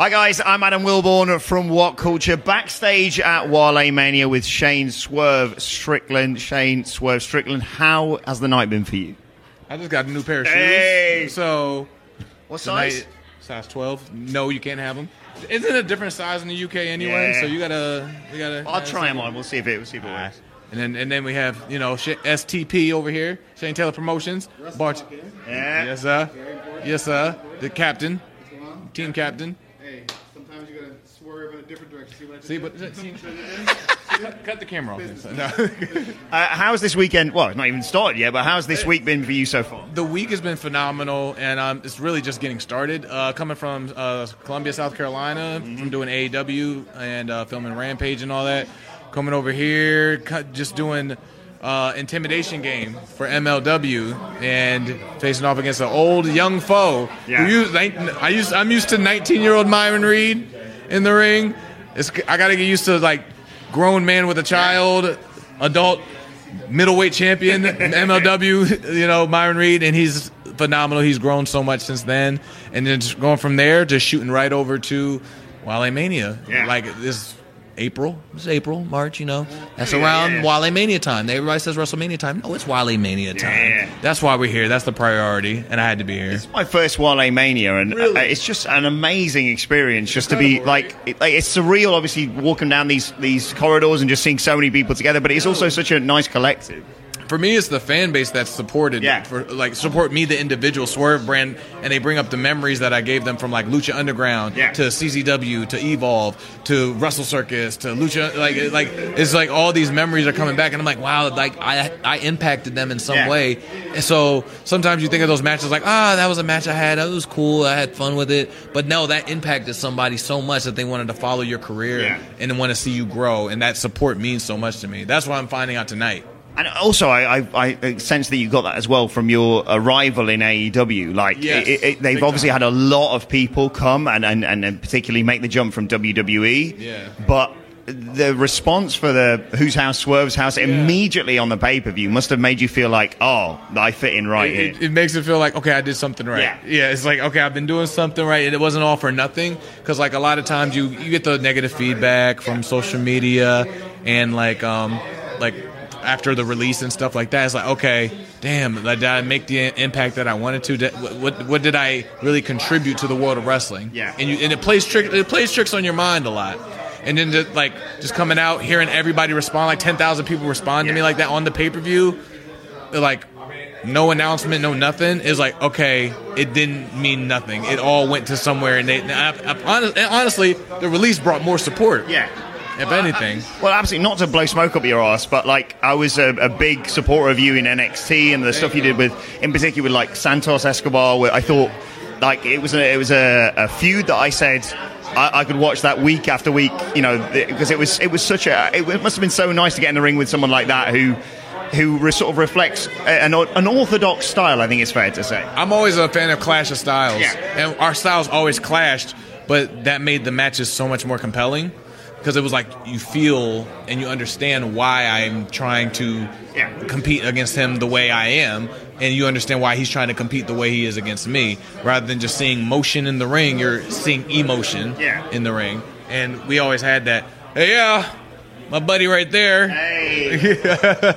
Hi guys, I'm Adam Wilborn from What Culture, backstage at Wale Mania with Shane Swerve Strickland. Shane Swerve Strickland, how has the night been for you? I just got a new pair of Hey! shoes. So What size? size 12. No, you can't have them. Isn't it a different size in the UK anyway? Yeah. So you gotta, we gotta. I'll try them on. We'll see if it. We'll see if it works. And then, and then we have, you know, STP over here, Shane Taylor Promotions. Bart, Yeah. yes sir, yes sir, the captain, team captain. Hey, sometimes you gotta swerve in a different direction. See what I just See, did? but see, cut, cut the camera off. No. Uh, how's this weekend? Well, it's not even started yet, but how's this week been for you so far? The week has been phenomenal, and um, it's really just getting started. Uh, coming from uh, Columbia, South Carolina, from doing AEW and uh, filming Rampage and all that. Coming over here, just doing uh, intimidation game for MLW, and facing off against an old young foe. Yeah. Who used, I used, I'm used to 19 year old Myron Reed in the ring. It's, I got to get used to like grown man with a child, adult middleweight champion, MLW, you know, Myron Reed, and he's phenomenal. He's grown so much since then. And then just going from there, just shooting right over to Wale Mania. Yeah. Like this April. It's April, March, you know. That's Yeah, around yeah. Wale Mania time. Everybody says WrestleMania time. No, it's Wale Mania time. Yeah. That's why we're here. That's the priority. And I had to be here. It's my first Wale Mania, and Really? uh, it's just an amazing experience. Just to be Incredible, like, it, like, it's surreal. Obviously, walking down these these corridors and just seeing so many people together, but it's also such a nice collective. For me, it's the fan base that's supported. Yeah. For like support me, the individual Swerve brand, and they bring up the memories that I gave them from like Lucha Underground Yeah. to CZW to Evolve to Wrestle Circus to Lucha. Like like it's like all these memories are coming back, and I'm like, wow, like I I impacted them in some Yeah. way. And so sometimes you think of those matches like, ah, that was a match I had. That was cool. I had fun with it. But no, that impacted somebody so much that they wanted to follow your career Yeah. and want to see you grow. And that support means so much to me. That's what I'm finding out tonight. And also, I, I, I sense that you got that as well from your arrival in AEW. Like, Yes, it, it, they've obviously time. had a lot of people come and, and, and particularly make the jump from WWE. Yeah. But the response for the Whose House Swerve's House immediately on the pay per view must have made you feel like, oh, I fit in right here. it, it makes it feel like okay i did something right Yeah. yeah it's like okay i've been doing something right and it wasn't all for nothing because like a lot of times you you get the negative feedback from social media and like um like after the release and stuff like that it's like okay damn like, did i make the impact that i wanted to Did- what, what, did i really contribute to the world of wrestling Yeah. and you and it plays trick it plays tricks on your mind a lot and then just, like just coming out hearing everybody respond like 10,000 people respond to me like that on the pay-per-view like no announcement, no nothing is like okay, it didn't mean nothing. It all went to somewhere, and they I, I, honestly, the release brought more support. Yeah. If anything. Well, absolutely not to blow smoke up your ass, but like I was a, a big supporter of you in NXT and the stuff you did with, in particular, with like Santos Escobar. Where I thought, like it was a, it was a, a feud that I said I, I could watch that week after week, you know, because it was it was such a it must have been so nice to get in the ring with someone like that who. Who re- sort of reflects an, an orthodox style, I think it's fair to say. I'm always a fan of Clash of Styles, Yeah. and our styles always clashed, but that made the matches so much more compelling because it was like you feel and you understand why I'm trying to Yeah. compete against him the way I am, and you understand why he's trying to compete the way he is against me, rather than just seeing motion in the ring. You're seeing emotion Yeah. in the ring, and we always had that. Hey, yeah. my buddy right there. Hey.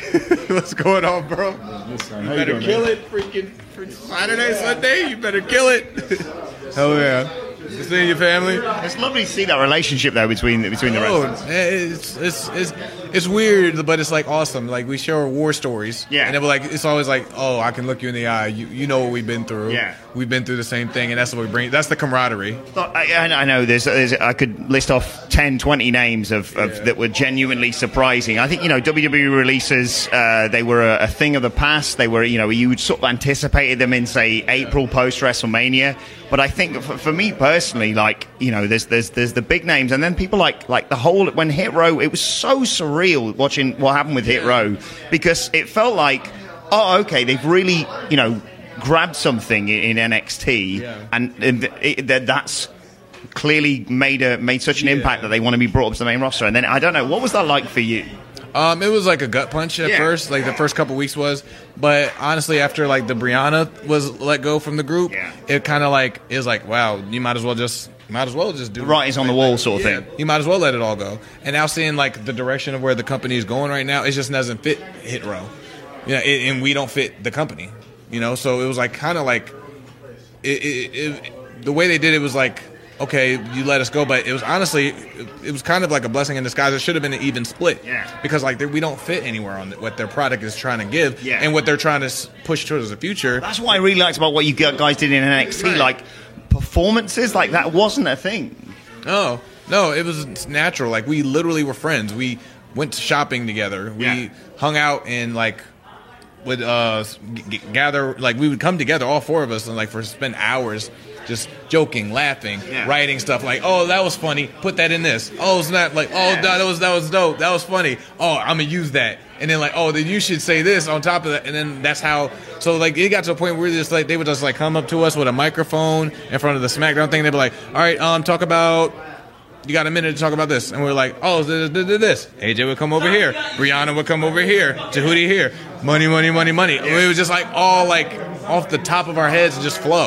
What's going on, bro? How You you better doing, kill man? it, freaking, freaking Saturday, Sunday. You better kill it. Hell yeah! You seeing your family? It's lovely to see that relationship though between between the Oh, wrestlers. it's it's it's it's weird, but it's like awesome. Like we share war stories, Yeah. and it was like it's always like, oh, I can look you in the eye. You you know what we've been through. Yeah. we've been through the same thing, and that's what we bring. That's the camaraderie. I, I know there's, there's I could list off 10, 20 names of, of that were genuinely surprising. I think you know WWE releases uh, they were a, a thing of the past. They were you know you sort of anticipated them in say April post WrestleMania. But I think for, for me personally, like you know, there's there's there's the big names, and then people like like the whole when Hit Row. It was so surreal watching what happened with Hit Row because it felt like oh okay they've really you know grabbed something in, in NXT Yeah. and, and it, that that's clearly made a made such an impact that they want to be brought up to the main roster. And then I don't know what was that like for you? Um, it was like a gut punch at Yeah. first, like the first couple weeks was. But honestly, after like the Brianna was let go from the group, Yeah. it kind of like is like, wow, you might as well just might as well just do right. writing's on the wall sort of Yeah, thing. You might as well let it all go. And now seeing like the direction of where the company is going right now, it just doesn't fit Hit Row. Yeah, it, and we don't fit the company. You know, so it was like kind of like it, it, it, the way they did it was like okay, you let us go, but it was honestly it, it was kind of like a blessing in disguise. It should have been an even split. Yeah. Because like we don't fit anywhere on what their product is trying to give, Yeah. and what they're trying to push towards the future. That's what I really liked about what you guys did in NXT. Like performances, like that wasn't a thing. No, no, it was natural. Like we literally were friends. We went shopping together. We Yeah. hung out and like would uh g- gather. Like we would come together, all four of us, and like for spend hours just joking, laughing, Yeah. writing stuff. Like oh that was funny. Put that in this. Oh it's not like oh that, that was that was dope. That was funny. Oh I'm gonna use that. And then like oh then you should say this on top of that. And then that's how. So like it got to a point where just like they would just like come up to us with a microphone in front of the SmackDown thing. They'd be like all right um talk about you got a minute to talk about this. And we are like, oh, this, this, this, this. AJ would come over here. Brianna would come over here. Tehuti here. Money, money, money, money. It was just like all like off the top of our heads and just flow.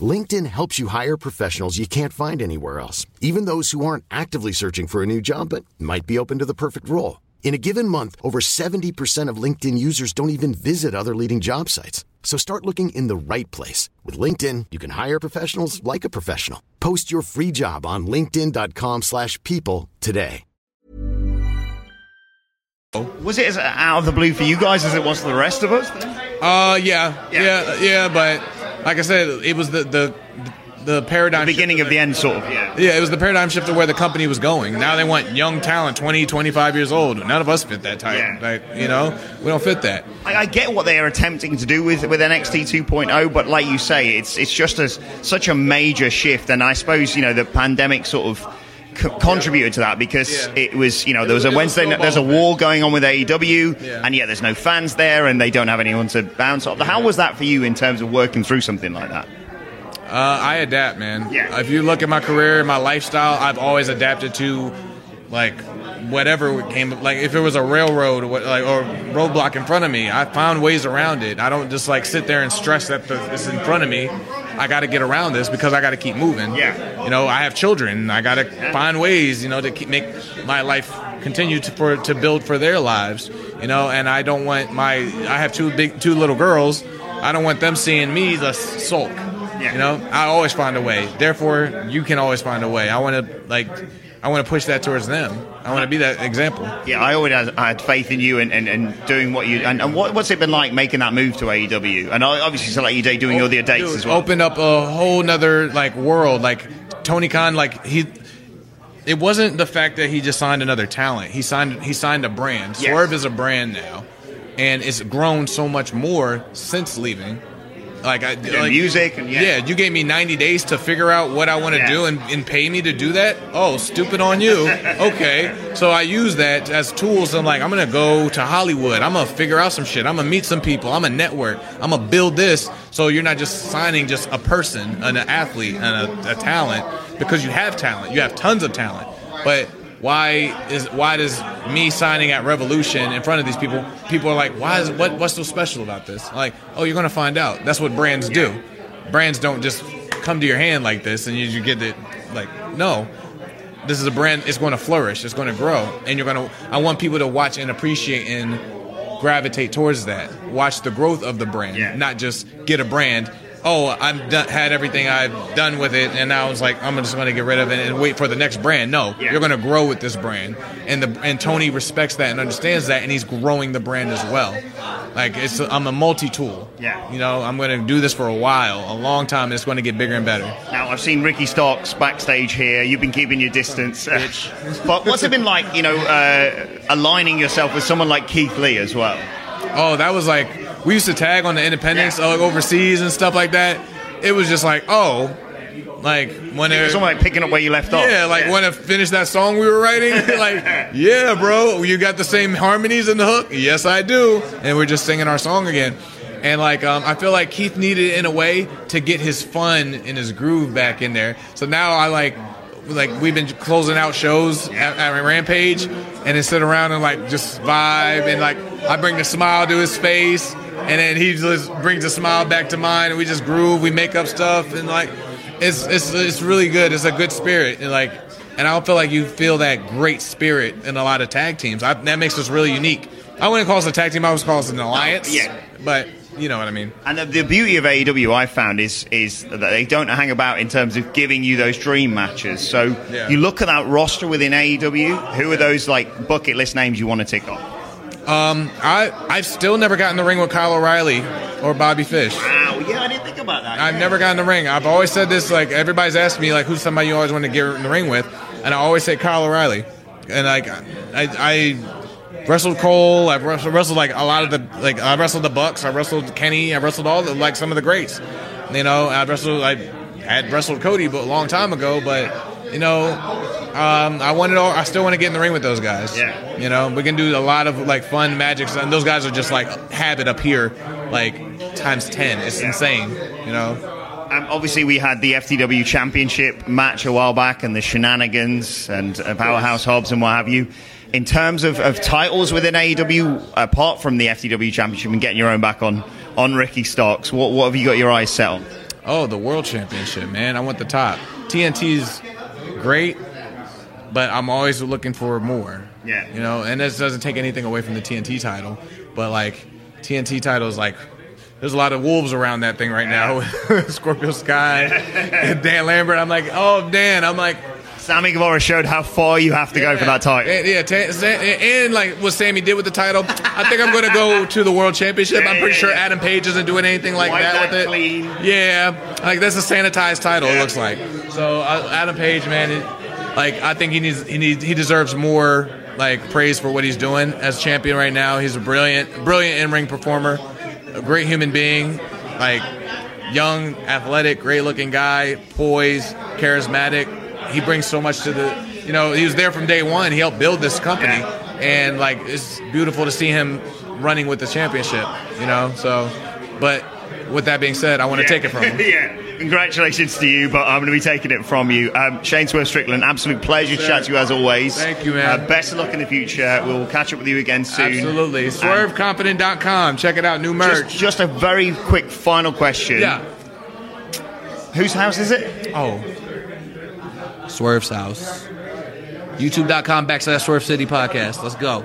LinkedIn helps you hire professionals you can't find anywhere else, even those who aren't actively searching for a new job but might be open to the perfect role. In a given month, over 70% of LinkedIn users don't even visit other leading job sites. So start looking in the right place. With LinkedIn, you can hire professionals like a professional. Post your free job on linkedin.com/people slash people today. Was it as out of the blue for you guys as it was for the rest of us? Uh, yeah, Yeah. yeah, yeah, but like I said, it was the, the, the paradigm The beginning shift of the end, sort of. Yeah. Yeah, it was the paradigm shift of where the company was going. Now they want young talent, 20, 25 years old. None of us fit that type. Yeah. Like, you know, we don't fit that. I, I get what they are attempting to do with, with NXT 2.0, but like you say, it's it's just as such a major shift, and I suppose you know the pandemic sort of co- contributed to that because Yeah. it was you know there was a It was a Wednesday there's a war going on with AEW, Yeah. and yet there's no fans there, and they don't have anyone to bounce off. How was that for you in terms of working through something like that? Uh, I adapt, man. Yeah. If you look at my career, my lifestyle, I've always adapted to, like, whatever came. Like, if it was a railroad or, what, like, or roadblock in front of me, I found ways around it. I don't just like sit there and stress that the, it's in front of me. I got to get around this because I got to keep moving. Yeah. You know, I have children. I got to find ways, you know, to keep, make my life continue to for to build for their lives. You know, and I don't want my. I have two big, two little girls. I don't want them seeing me the sulk. Yeah. You know, I always find a way. Therefore, you can always find a way. I want to like I want to push that towards them. I want to be that example. Yeah, I always had, I had faith in you and, and, and doing what you and, and what, what's it been like making that move to AEW? And obviously, so like you day doing all the dates as well. Opened up a whole nother like world. Like Tony Khan, like he. It wasn't the fact that he just signed another talent. He signed he signed a brand. Yes. Swerve is a brand now, and it's grown so much more since leaving. Like I Yeah, like, music and yeah. yeah. you gave me 90 days to figure out what I want to Yeah. do and, and pay me to do that. Oh, stupid on you. okay, so I use that as tools. I'm like, I'm gonna go to Hollywood. I'm gonna figure out some shit. I'm gonna meet some people. I'm gonna network. I'm gonna build this. So you're not just signing just a person, an athlete, and a, a talent because you have talent. You have tons of talent, but why is why does me signing at Revolution in front of these people? People are like, why is what what's so special about this? Like, oh, you're gonna find out. That's what brands do. Brands don't just come to your hand like this and you, you get it. Like, no, this is a brand. It's going to flourish. It's going to grow, and you're to. I want people to watch and appreciate and gravitate towards that. Watch the growth of the brand, Yeah. not just get a brand. Oh, I've done, had everything I've done with it, and now it's like I'm just going to get rid of it and wait for the next brand. No, Yeah. you're going to grow with this brand, and the and Tony respects that and understands that, and he's growing the brand as well. Like it's, I'm a multi-tool. Yeah. you know, I'm going to do this for a while, a long time, and it's going to get bigger and better. Now I've seen Ricky Starks backstage here. You've been keeping your distance, but what's it been like? You know, uh, aligning yourself with someone like Keith Lee as well. Oh, that was like we used to tag on the independents Yeah. uh, overseas and stuff like that. It was just like, oh, like when It's it, almost like picking up where you left off. yeah, like when I finished that song we were writing, like, yeah, bro, you got the same harmonies in the hook. Yes, I do, and we're just singing our song again. And like, um, I feel like Keith needed it in a way to get his fun and his groove back in there. So now I like, like we've been closing out shows at, at Rampage, and then sit around and like just vibe, and like I bring the smile to his face, and then he just brings a smile back to mine, and we just groove, we make up stuff, and like, it's it's it's really good. It's a good spirit, and like, and I don't feel like you feel that great spirit in a lot of tag teams. I, that makes us really unique. I wouldn't call us a tag team. I would call us an alliance. Yeah. but you know what I mean. And the, the beauty of AEW I found is is that they don't hang about in terms of giving you those dream matches. So Yeah. you look at that roster within AEW. Who are those like bucket list names you want to tick off? Um, I I've still never gotten the ring with Kyle O'Reilly or Bobby Fish. Wow, yeah, I didn't think about that. I've yeah. never gotten the ring. I've always said this. Like everybody's asked me, like, who's somebody you always want to get in the ring with, and I always say Kyle O'Reilly. And like, I, I wrestled Cole. I've wrestled, wrestled like a lot of the like I wrestled the Bucks. I wrestled Kenny. I wrestled all the like some of the greats. You know, I wrestled. I had wrestled Cody, but a long time ago. But you know, um, I wanted. All, I still want to get in the ring with those guys. Yeah. You know, we can do a lot of like fun magic, and those guys are just like habit up here, like times ten. It's insane. You know. Um, obviously, we had the FTW Championship match a while back, and the shenanigans and uh, Powerhouse Hobbs and what have you. In terms of, of titles within AEW, apart from the FTW Championship and getting your own back on on Ricky Starks, what what have you got your eyes set on? Oh, the world championship, man. I want the top. TNT's great, but I'm always looking for more. Yeah. You know, and this doesn't take anything away from the TNT title, but like TNT title is like there's a lot of wolves around that thing right now. Scorpio Sky, and Dan Lambert. I'm like, oh Dan. I'm like, Sammy Guevara showed how far you have to go for that title. And, yeah, and like what Sammy did with the title, I think I'm going to go to the World Championship. I'm pretty sure Adam Page isn't doing anything like Wipe that with it. clean. Yeah, like that's a sanitized title. It looks like. So uh, Adam Page, man, it, like I think he needs he needs he deserves more like praise for what he's doing as champion right now. He's a brilliant, brilliant in ring performer, a great human being, like young, athletic, great looking guy, poised, charismatic. He brings so much to the, you know, he was there from day one. He helped build this company, and like it's beautiful to see him running with the championship. You know, so, but with that being said, I want to take it from him. yeah. Congratulations to you, but I'm going to be taking it from you. Um, Shane Swerve Strickland, absolute pleasure to chat to you as always. Thank you, man. Uh, best of luck in the future. We'll catch up with you again soon. Absolutely. SwerveConfident.com. Check it out. New merch. Just, just a very quick final question. yeah. Whose house is it? Oh. Swerve's house. YouTube.com backslash Swerve City Podcast. Let's go.